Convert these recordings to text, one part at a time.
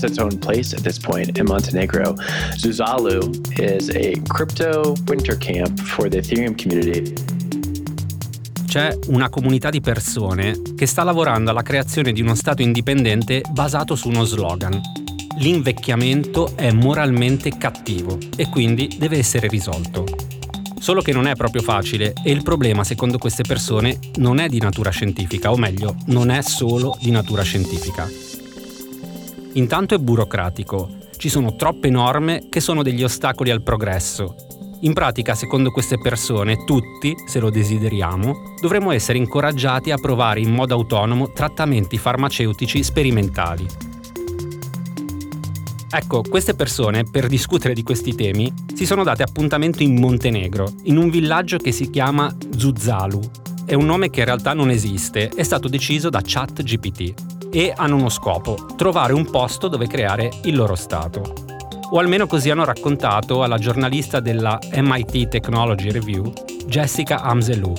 has its own place at this point in Montenegro. Zuzalu is a crypto winter camp for the Ethereum community. C'è una comunità di persone che sta lavorando alla creazione di uno Stato indipendente basato su uno slogan. L'invecchiamento è moralmente cattivo e quindi deve essere risolto. Solo che non è proprio facile e il problema, secondo queste persone, non è di natura scientifica, o meglio, non è solo di natura scientifica. Intanto è burocratico. Ci sono troppe norme che sono degli ostacoli al progresso. In pratica, secondo queste persone, tutti, se lo desideriamo, dovremmo essere incoraggiati a provare in modo autonomo trattamenti farmaceutici sperimentali. Ecco, queste persone, per discutere di questi temi, si sono date appuntamento in Montenegro, in un villaggio che si chiama Zuzalu. È un nome che in realtà non esiste, è stato deciso da ChatGPT e hanno uno scopo, trovare un posto dove creare il loro Stato. O almeno così hanno raccontato alla giornalista della MIT Technology Review, Jessica Amzelou,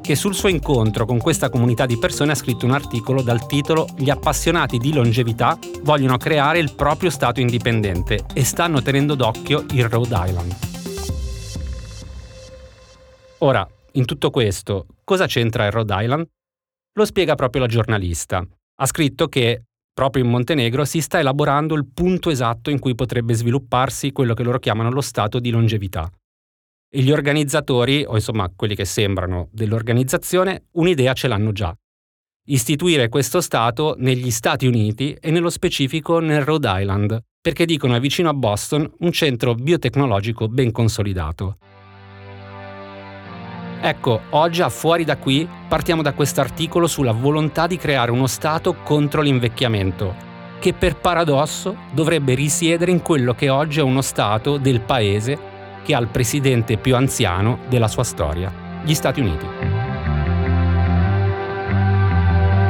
che sul suo incontro con questa comunità di persone ha scritto un articolo dal titolo Gli appassionati di longevità vogliono creare il proprio Stato indipendente e stanno tenendo d'occhio il Rhode Island. Ora, in tutto questo, cosa c'entra il Rhode Island? Lo spiega proprio la giornalista, ha scritto che proprio in Montenegro si sta elaborando il punto esatto in cui potrebbe svilupparsi quello che loro chiamano lo stato di longevità. E gli organizzatori, o insomma quelli che sembrano dell'organizzazione, un'idea ce l'hanno già. Istituire questo Stato negli Stati Uniti e nello specifico nel Rhode Island, perché dicono è vicino a Boston un centro biotecnologico ben consolidato. Ecco, oggi a Fuori da qui partiamo da questo articolo sulla volontà di creare uno Stato contro l'invecchiamento, che per paradosso dovrebbe risiedere in quello che oggi è uno Stato del paese che ha il presidente più anziano della sua storia, gli Stati Uniti.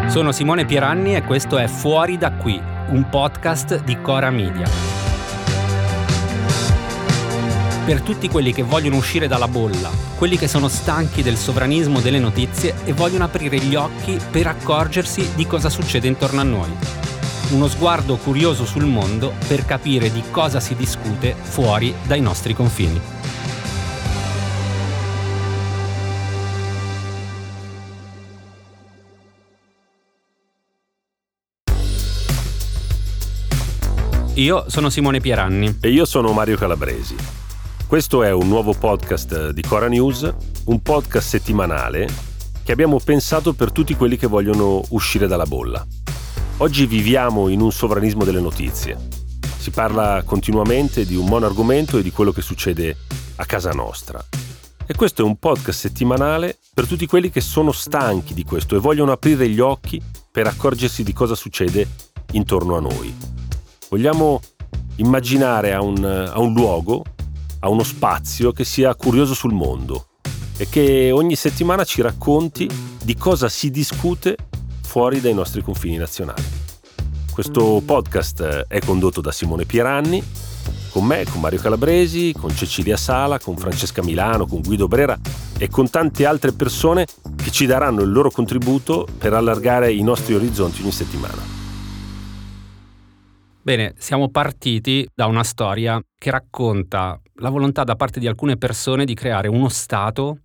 Sono Simone Pieranni e questo è Fuori da qui, un podcast di Cora Media per tutti quelli che vogliono uscire dalla bolla, quelli che sono stanchi del sovranismo delle notizie e vogliono aprire gli occhi per accorgersi di cosa succede intorno a noi. Uno sguardo curioso sul mondo per capire di cosa si discute fuori dai nostri confini. Io sono Simone Pieranni. E io sono Mario Calabresi. Questo è un nuovo podcast di Cora News, un podcast settimanale che abbiamo pensato per tutti quelli che vogliono uscire dalla bolla. Oggi viviamo in un sovranismo delle notizie. Si parla continuamente di un buon argomento e di quello che succede a casa nostra. E questo è un podcast settimanale per tutti quelli che sono stanchi di questo e vogliono aprire gli occhi per accorgersi di cosa succede intorno a noi. Vogliamo immaginare a un, a un luogo a uno spazio che sia curioso sul mondo e che ogni settimana ci racconti di cosa si discute fuori dai nostri confini nazionali. Questo podcast è condotto da Simone Pieranni, con me, con Mario Calabresi, con Cecilia Sala, con Francesca Milano, con Guido Brera e con tante altre persone che ci daranno il loro contributo per allargare i nostri orizzonti ogni settimana. Bene, siamo partiti da una storia che racconta la volontà da parte di alcune persone di creare uno Stato,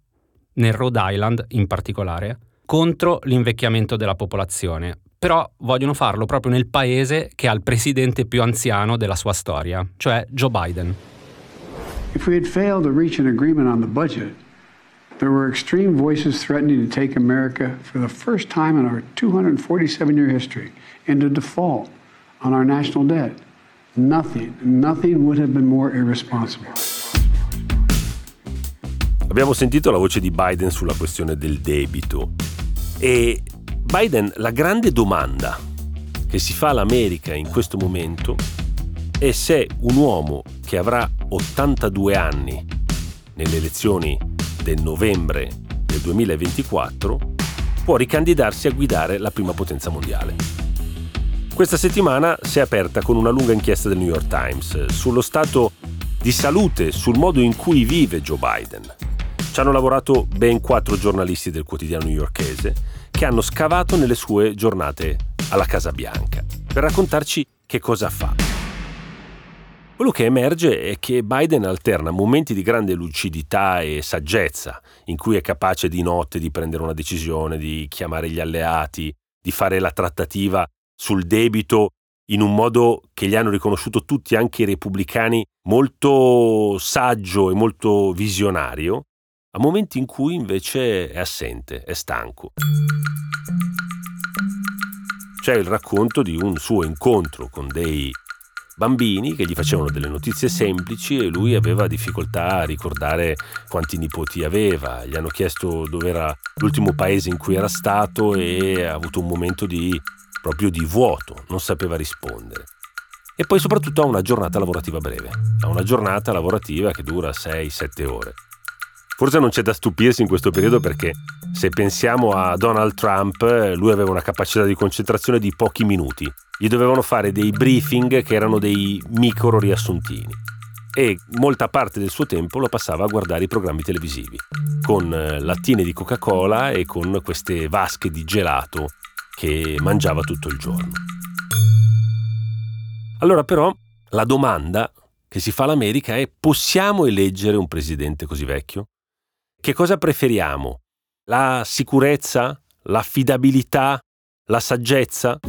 nel Rhode Island in particolare, contro l'invecchiamento della popolazione. Però vogliono farlo proprio nel paese che ha il presidente più anziano della sua storia, cioè Joe Biden. If we had failed to reach an agreement on the budget, there were extreme voices threatening to take America for the first time in our 247 year history into default on our national debt. Nothing, nothing would have been more irresponsible. Abbiamo sentito la voce di Biden sulla questione del debito e Biden, la grande domanda che si fa all'America in questo momento è se un uomo che avrà 82 anni nelle elezioni del novembre del 2024 può ricandidarsi a guidare la prima potenza mondiale. Questa settimana si è aperta con una lunga inchiesta del New York Times sullo stato di salute, sul modo in cui vive Joe Biden. Ci hanno lavorato ben quattro giornalisti del quotidiano newyorkese che hanno scavato nelle sue giornate alla Casa Bianca per raccontarci che cosa fa. Quello che emerge è che Biden alterna momenti di grande lucidità e saggezza, in cui è capace di notte di prendere una decisione, di chiamare gli alleati, di fare la trattativa sul debito in un modo che gli hanno riconosciuto tutti, anche i repubblicani, molto saggio e molto visionario, a momenti in cui invece è assente, è stanco. C'è il racconto di un suo incontro con dei bambini che gli facevano delle notizie semplici e lui aveva difficoltà a ricordare quanti nipoti aveva. Gli hanno chiesto dove era l'ultimo paese in cui era stato e ha avuto un momento di, proprio di vuoto, non sapeva rispondere. E poi soprattutto ha una giornata lavorativa breve, ha una giornata lavorativa che dura 6-7 ore. Forse non c'è da stupirsi in questo periodo perché se pensiamo a Donald Trump, lui aveva una capacità di concentrazione di pochi minuti. Gli dovevano fare dei briefing che erano dei micro riassuntini. E molta parte del suo tempo lo passava a guardare i programmi televisivi, con eh, lattine di Coca-Cola e con queste vasche di gelato che mangiava tutto il giorno. Allora però la domanda che si fa all'America è possiamo eleggere un presidente così vecchio? Che cosa preferiamo? La sicurezza? L'affidabilità? La saggezza?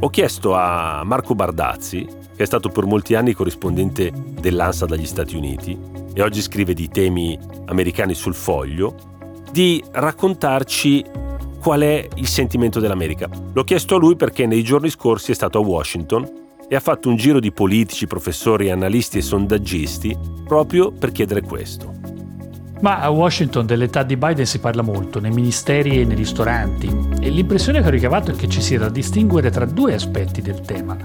Ho chiesto a Marco Bardazzi, che è stato per molti anni corrispondente dell'ANSA dagli Stati Uniti e oggi scrive di temi americani sul foglio, di raccontarci qual è il sentimento dell'America. L'ho chiesto a lui perché nei giorni scorsi è stato a Washington e ha fatto un giro di politici, professori, analisti e sondaggisti proprio per chiedere questo. Ma a Washington dell'età di Biden si parla molto, nei ministeri e nei ristoranti, e l'impressione che ho ricavato è che ci sia da distinguere tra due aspetti del tema.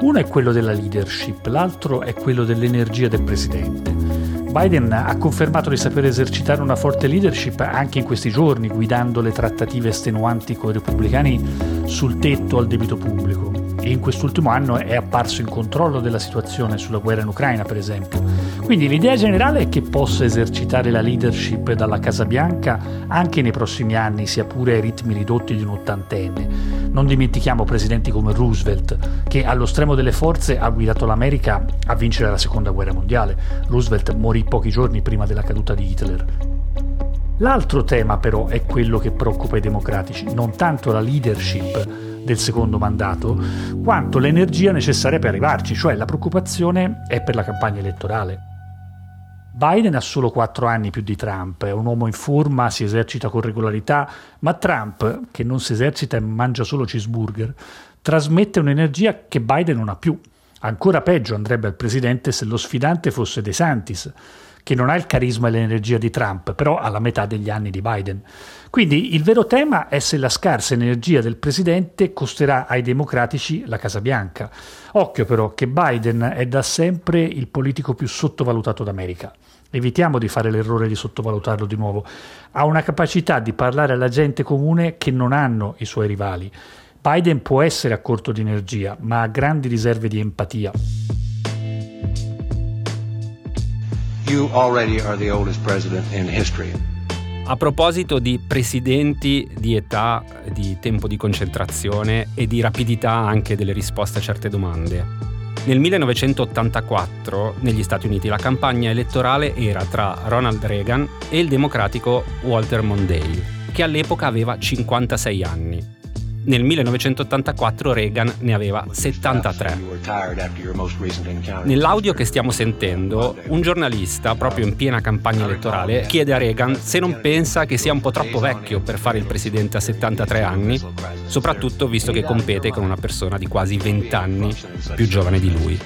Uno è quello della leadership, l'altro è quello dell'energia del presidente. Biden ha confermato di saper esercitare una forte leadership anche in questi giorni, guidando le trattative estenuanti con i repubblicani sul tetto al debito pubblico e in quest'ultimo anno è apparso in controllo della situazione sulla guerra in Ucraina, per esempio. Quindi l'idea generale è che possa esercitare la leadership dalla Casa Bianca anche nei prossimi anni, sia pure ai ritmi ridotti di un ottantenne. Non dimentichiamo presidenti come Roosevelt, che allo stremo delle forze ha guidato l'America a vincere la seconda guerra mondiale. Roosevelt morì pochi giorni prima della caduta di Hitler. L'altro tema però è quello che preoccupa i democratici, non tanto la leadership del secondo mandato, quanto l'energia necessaria per arrivarci, cioè la preoccupazione è per la campagna elettorale. Biden ha solo 4 anni più di Trump, è un uomo in forma, si esercita con regolarità, ma Trump, che non si esercita e mangia solo cheeseburger, trasmette un'energia che Biden non ha più. Ancora peggio andrebbe al presidente se lo sfidante fosse De Santis, che non ha il carisma e l'energia di Trump, però ha la metà degli anni di Biden. Quindi il vero tema è se la scarsa energia del presidente costerà ai democratici la Casa Bianca. Occhio però che Biden è da sempre il politico più sottovalutato d'America. Evitiamo di fare l'errore di sottovalutarlo di nuovo. Ha una capacità di parlare alla gente comune che non hanno i suoi rivali. Biden può essere a corto di energia, ma ha grandi riserve di empatia. You already are the oldest president in history. A proposito di presidenti di età, di tempo di concentrazione e di rapidità anche delle risposte a certe domande. Nel 1984 negli Stati Uniti la campagna elettorale era tra Ronald Reagan e il democratico Walter Mondale, che all'epoca aveva 56 anni. Nel 1984 Reagan ne aveva 73. Nell'audio che stiamo sentendo, un giornalista, proprio in piena campagna elettorale, chiede a Reagan se non pensa che sia un po' troppo vecchio per fare il presidente a 73 anni, soprattutto visto che compete con una persona di quasi 20 anni più giovane di lui.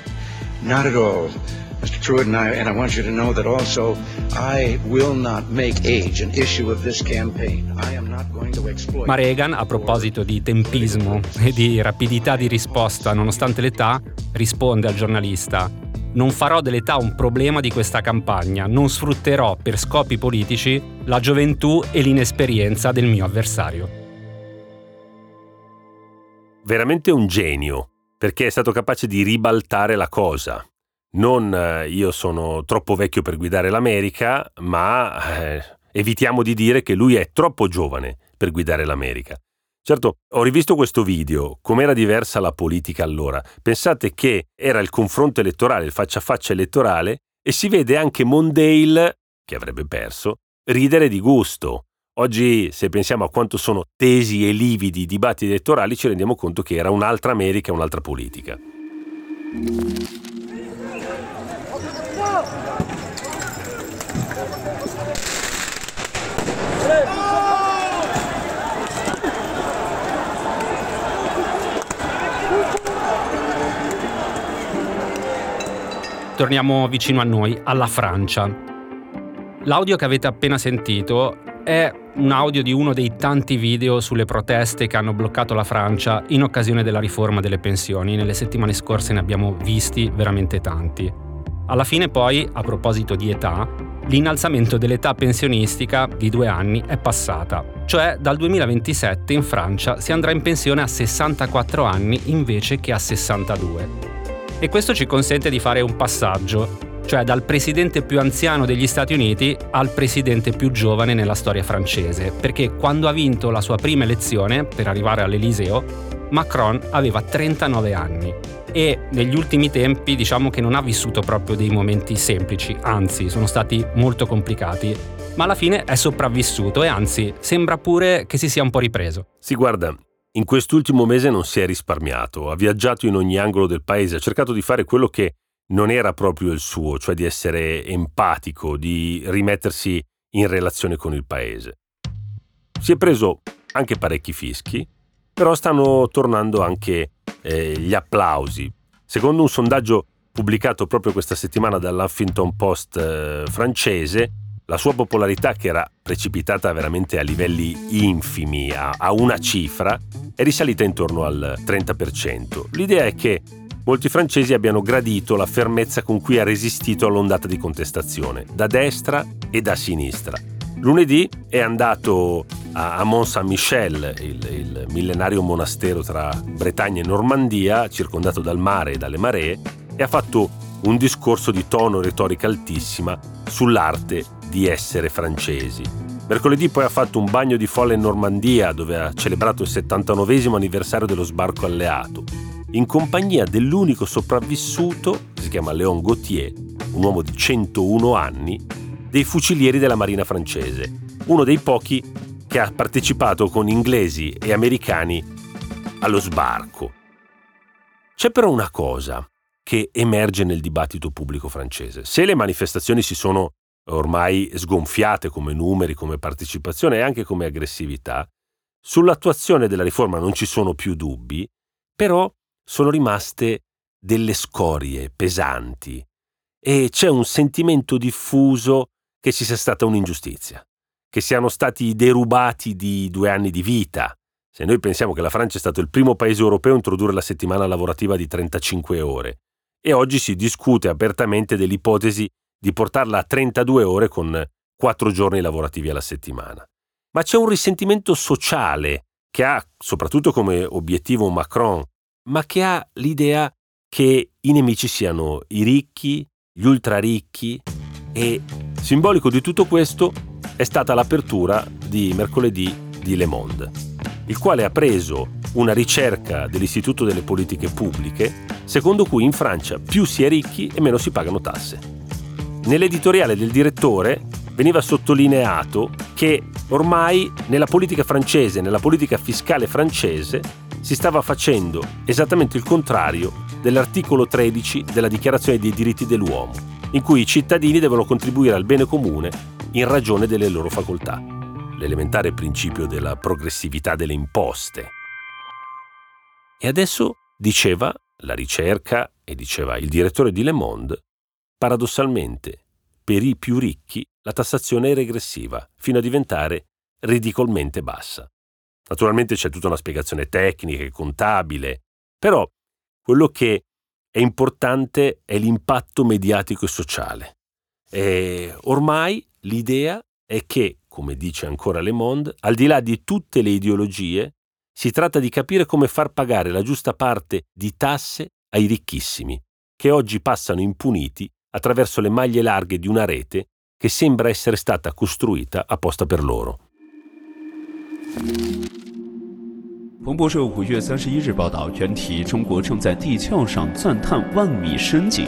Not at. Mr. Truitt, and I, and I want you to know that also I will not make age an issue of this campaign. I am not going to exploit. Ma Reagan, a proposito di tempismo e di rapidità di risposta nonostante l'età, risponde al giornalista: Non farò dell'età un problema di questa campagna, non sfrutterò per scopi politici la gioventù e l'inesperienza del mio avversario. Veramente un genio, perché è stato capace di ribaltare la cosa non eh, io sono troppo vecchio per guidare l'America, ma eh, evitiamo di dire che lui è troppo giovane per guidare l'America. Certo, ho rivisto questo video, com'era diversa la politica allora. Pensate che era il confronto elettorale, il faccia a faccia elettorale, e si vede anche Mondale, che avrebbe perso, ridere di gusto. Oggi, se pensiamo a quanto sono tesi e lividi i dibattiti elettorali, ci rendiamo conto che era un'altra America, un'altra politica. Torniamo vicino a noi, alla Francia. L'audio che avete appena sentito è un audio di uno dei tanti video sulle proteste che hanno bloccato la Francia in occasione della riforma delle pensioni. Nelle settimane scorse ne abbiamo visti veramente tanti. Alla fine poi, a proposito di età, l'innalzamento dell'età pensionistica di due anni è passata, cioè dal 2027 in Francia si andrà in pensione a 64 anni invece che a 62. E questo ci consente di fare un passaggio, cioè dal presidente più anziano degli Stati Uniti al presidente più giovane nella storia francese, perché quando ha vinto la sua prima elezione per arrivare all'Eliseo, Macron aveva 39 anni e negli ultimi tempi diciamo che non ha vissuto proprio dei momenti semplici, anzi sono stati molto complicati, ma alla fine è sopravvissuto e anzi sembra pure che si sia un po' ripreso. Si guarda, in quest'ultimo mese non si è risparmiato, ha viaggiato in ogni angolo del paese, ha cercato di fare quello che non era proprio il suo, cioè di essere empatico, di rimettersi in relazione con il paese. Si è preso anche parecchi fischi, però stanno tornando anche eh, gli applausi. Secondo un sondaggio pubblicato proprio questa settimana dall'Huffington Post eh, francese, la sua popolarità, che era precipitata veramente a livelli infimi, a, a una cifra, è risalita intorno al 30%. L'idea è che molti francesi abbiano gradito la fermezza con cui ha resistito all'ondata di contestazione, da destra e da sinistra. Lunedì è andato a Mont Saint-Michel, il, il, millenario monastero tra Bretagna e Normandia, circondato dal mare e dalle maree, e ha fatto un discorso di tono retorica altissima sull'arte di essere francesi. Mercoledì poi ha fatto un bagno di folla in Normandia dove ha celebrato il 79 anniversario dello sbarco alleato, in compagnia dell'unico sopravvissuto, si chiama Léon Gauthier, un uomo di 101 anni, dei fucilieri della marina francese, uno dei pochi che ha partecipato con inglesi e americani allo sbarco. C'è però una cosa che emerge nel dibattito pubblico francese. Se le manifestazioni si sono ormai sgonfiate come numeri, come partecipazione e anche come aggressività, sull'attuazione della riforma non ci sono più dubbi, però sono rimaste delle scorie pesanti e c'è un sentimento diffuso che ci sia stata un'ingiustizia, che siano stati derubati di due anni di vita. Se noi pensiamo che la Francia è stato il primo paese europeo a introdurre la settimana lavorativa di 35 ore e oggi si discute apertamente dell'ipotesi di portarla a 32 ore con 4 giorni lavorativi alla settimana. Ma c'è un risentimento sociale che ha soprattutto come obiettivo Macron, ma che ha l'idea che i nemici siano i ricchi, gli ultra ricchi e simbolico di tutto questo è stata l'apertura di mercoledì di Le Monde, il quale ha preso una ricerca dell'Istituto delle Politiche Pubbliche, secondo cui in Francia più si è ricchi e meno si pagano tasse. Nell'editoriale del direttore veniva sottolineato che ormai nella politica francese, nella politica fiscale francese, si stava facendo esattamente il contrario dell'articolo 13 della Dichiarazione dei diritti dell'uomo, in cui i cittadini devono contribuire al bene comune in ragione delle loro facoltà. L'elementare principio della progressività delle imposte. E adesso diceva la ricerca e diceva il direttore di Le Monde Paradossalmente, per i più ricchi la tassazione è regressiva, fino a diventare ridicolmente bassa. Naturalmente c'è tutta una spiegazione tecnica e contabile, però quello che è importante è l'impatto mediatico e sociale. E ormai l'idea è che, come dice ancora Le Monde, al di là di tutte le ideologie, si tratta di capire come far pagare la giusta parte di tasse ai ricchissimi, che oggi passano impuniti attraverso le maglie larghe di una rete che sembra essere stata costruita apposta per loro. 彭博社五月三十一日报道，原题：中国正在地壳上钻探万米深井。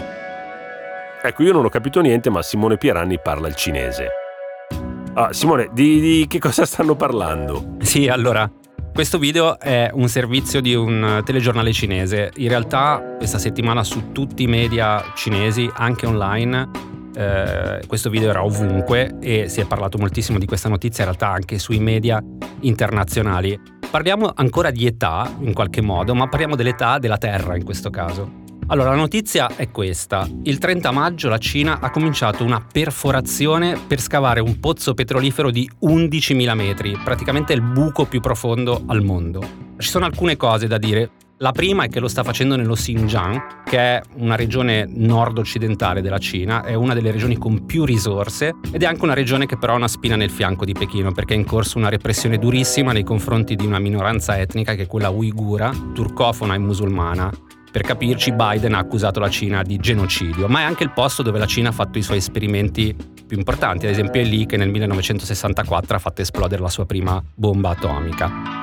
Ecco, io non ho capito niente, ma Simone Pieranni parla il cinese. Ah, Simone, di, di che cosa stanno parlando? Sì, allora, questo video è un servizio di un telegiornale cinese. In realtà questa settimana su tutti i media cinesi, anche online, eh, questo video era ovunque e si è parlato moltissimo di questa notizia in realtà anche sui media internazionali. Parliamo ancora di età in qualche modo, ma parliamo dell'età della Terra in questo caso. Allora, la notizia è questa. Il 30 maggio la Cina ha cominciato una perforazione per scavare un pozzo petrolifero di 11.000 metri, praticamente il buco più profondo al mondo. Ci sono alcune cose da dire. La prima è che lo sta facendo nello Xinjiang, che è una regione nord-occidentale della Cina, è una delle regioni con più risorse ed è anche una regione che però ha una spina nel fianco di Pechino perché è in corso una repressione durissima nei confronti di una minoranza etnica che è quella uigura, turcofona e musulmana. Per capirci, Biden ha accusato la Cina di genocidio, ma è anche il posto dove la Cina ha fatto i suoi esperimenti più importanti, ad esempio è lì che nel 1964 ha fatto esplodere la sua prima bomba atomica.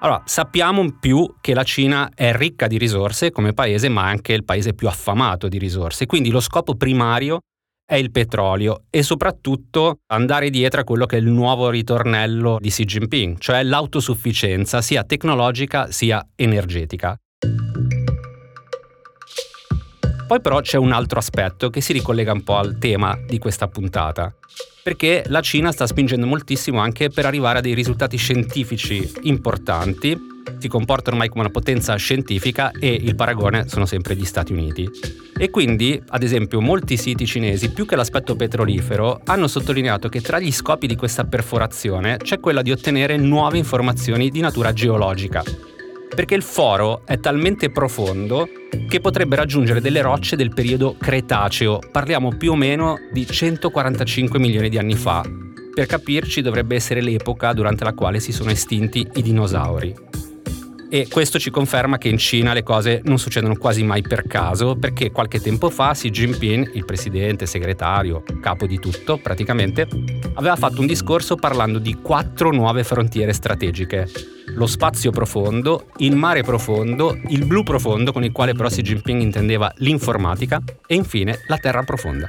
Allora, sappiamo più che la Cina è ricca di risorse come paese, ma è anche il paese più affamato di risorse. Quindi lo scopo primario è il petrolio e soprattutto andare dietro a quello che è il nuovo ritornello di Xi Jinping, cioè l'autosufficienza sia tecnologica sia energetica. Poi però c'è un altro aspetto che si ricollega un po' al tema di questa puntata, perché la Cina sta spingendo moltissimo anche per arrivare a dei risultati scientifici importanti, si comporta ormai come una potenza scientifica e il paragone sono sempre gli Stati Uniti. E quindi, ad esempio, molti siti cinesi, più che l'aspetto petrolifero, hanno sottolineato che tra gli scopi di questa perforazione c'è quella di ottenere nuove informazioni di natura geologica, perché il foro è talmente profondo che potrebbe raggiungere delle rocce del periodo Cretaceo, parliamo più o meno di 145 milioni di anni fa. Per capirci dovrebbe essere l'epoca durante la quale si sono estinti i dinosauri. E questo ci conferma che in Cina le cose non succedono quasi mai per caso, perché qualche tempo fa Xi Jinping, il presidente, segretario, capo di tutto praticamente, aveva fatto un discorso parlando di quattro nuove frontiere strategiche. Lo spazio profondo, il mare profondo, il blu profondo con il quale però Xi Jinping intendeva l'informatica e infine la terra profonda.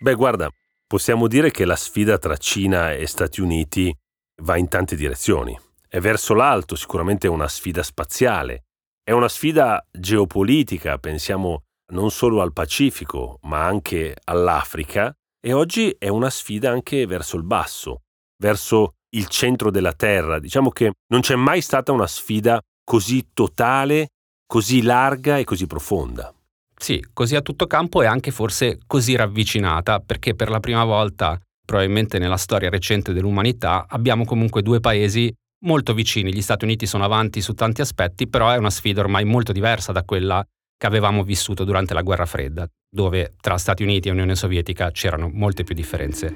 Beh, guarda, possiamo dire che la sfida tra Cina e Stati Uniti va in tante direzioni. È verso l'alto, sicuramente una sfida spaziale, è una sfida geopolitica, pensiamo non solo al Pacifico, ma anche all'Africa, e oggi è una sfida anche verso il basso, verso il centro della Terra. Diciamo che non c'è mai stata una sfida così totale, così larga e così profonda. Sì, così a tutto campo e anche forse così ravvicinata, perché per la prima volta probabilmente nella storia recente dell'umanità, abbiamo comunque due paesi molto vicini. Gli Stati Uniti sono avanti su tanti aspetti, però è una sfida ormai molto diversa da quella che avevamo vissuto durante la guerra fredda, dove tra Stati Uniti e Unione Sovietica c'erano molte più differenze.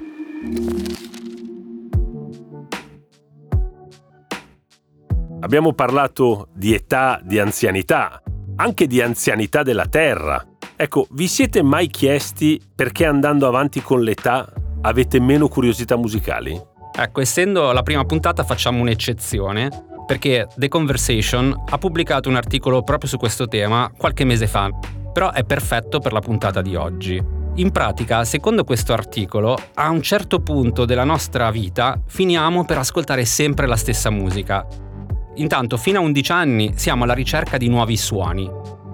Abbiamo parlato di età, di anzianità, anche di anzianità della Terra. Ecco, vi siete mai chiesti perché andando avanti con l'età avete meno curiosità musicali? Ecco, essendo la prima puntata facciamo un'eccezione perché The Conversation ha pubblicato un articolo proprio su questo tema qualche mese fa, però è perfetto per la puntata di oggi. In pratica, secondo questo articolo, a un certo punto della nostra vita finiamo per ascoltare sempre la stessa musica. Intanto, fino a 11 anni siamo alla ricerca di nuovi suoni.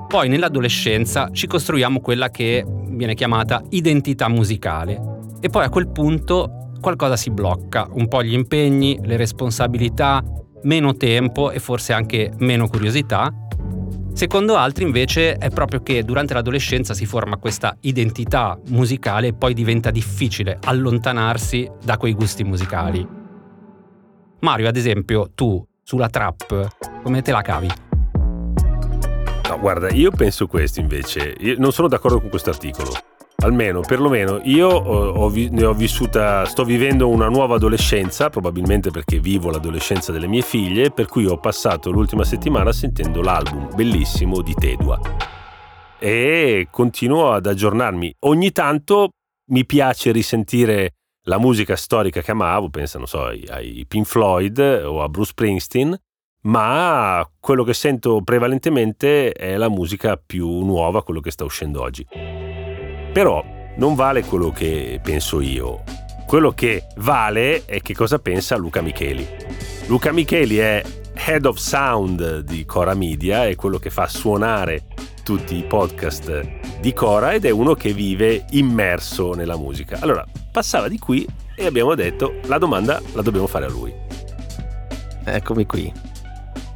Poi nell'adolescenza ci costruiamo quella che viene chiamata identità musicale e poi a quel punto qualcosa si blocca, un po' gli impegni, le responsabilità, meno tempo e forse anche meno curiosità. Secondo altri invece è proprio che durante l'adolescenza si forma questa identità musicale e poi diventa difficile allontanarsi da quei gusti musicali. Mario, ad esempio, tu sulla trap, come te la cavi? No, guarda, io penso questo invece. Io non sono d'accordo con questo articolo almeno perlomeno io ho, ho, ne ho vissuta, sto vivendo una nuova adolescenza, probabilmente perché vivo l'adolescenza delle mie figlie, per cui ho passato l'ultima settimana sentendo l'album bellissimo di Tedua. E continuo ad aggiornarmi. Ogni tanto mi piace risentire la musica storica che amavo, pensa, non so, ai, ai Pink Floyd o a Bruce Springsteen, ma quello che sento prevalentemente è la musica più nuova, quello che sta uscendo oggi. Però non vale quello che penso io. Quello che vale è che cosa pensa Luca Micheli. Luca Micheli è Head of Sound di Cora Media, è quello che fa suonare tutti i podcast di Cora ed è uno che vive immerso nella musica. Allora, passava di qui e abbiamo detto la domanda la dobbiamo fare a lui. Eccomi qui.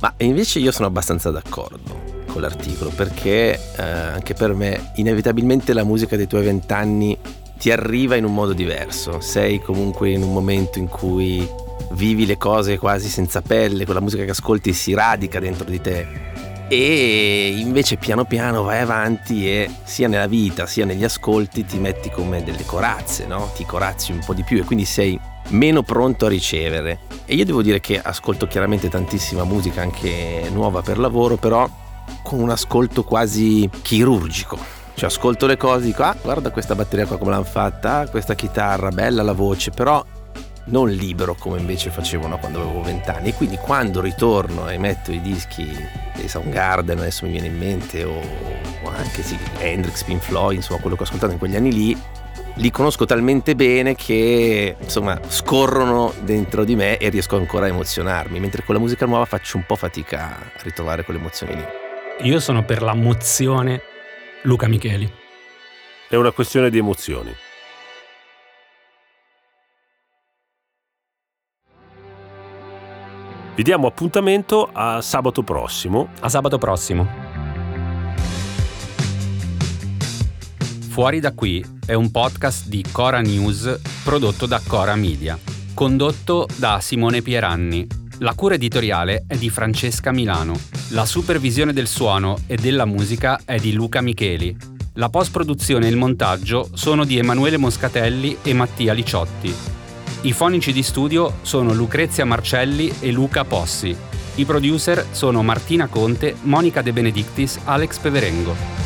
Ma invece io sono abbastanza d'accordo l'articolo perché eh, anche per me inevitabilmente la musica dei tuoi vent'anni ti arriva in un modo diverso. Sei comunque in un momento in cui vivi le cose quasi senza pelle, quella musica che ascolti si radica dentro di te e invece piano piano vai avanti e sia nella vita sia negli ascolti ti metti come delle corazze, no? ti corazzi un po' di più e quindi sei meno pronto a ricevere. E io devo dire che ascolto chiaramente tantissima musica anche nuova per lavoro, però con un ascolto quasi chirurgico. Cioè ascolto le cose, dico ah guarda questa batteria qua come l'hanno fatta, ah, questa chitarra, bella la voce, però non libero come invece facevano quando avevo vent'anni. E quindi quando ritorno e metto i dischi dei Soundgarden, adesso mi viene in mente, o, o anche sì, Hendrix, Pink Floyd, insomma quello che ho ascoltato in quegli anni lì, li conosco talmente bene che insomma scorrono dentro di me e riesco ancora a emozionarmi, mentre con la musica nuova faccio un po' fatica a ritrovare quelle emozioni lì. Io sono per la mozione Luca Micheli. È una questione di emozioni. Vi diamo appuntamento a sabato prossimo. A sabato prossimo. Fuori da qui è un podcast di Cora News prodotto da Cora Media, condotto da Simone Pieranni. La cura editoriale è di Francesca Milano. La supervisione del suono e della musica è di Luca Micheli. La post-produzione e il montaggio sono di Emanuele Moscatelli e Mattia Liciotti. I fonici di studio sono Lucrezia Marcelli e Luca Possi. I producer sono Martina Conte, Monica De Benedictis, Alex Peverengo.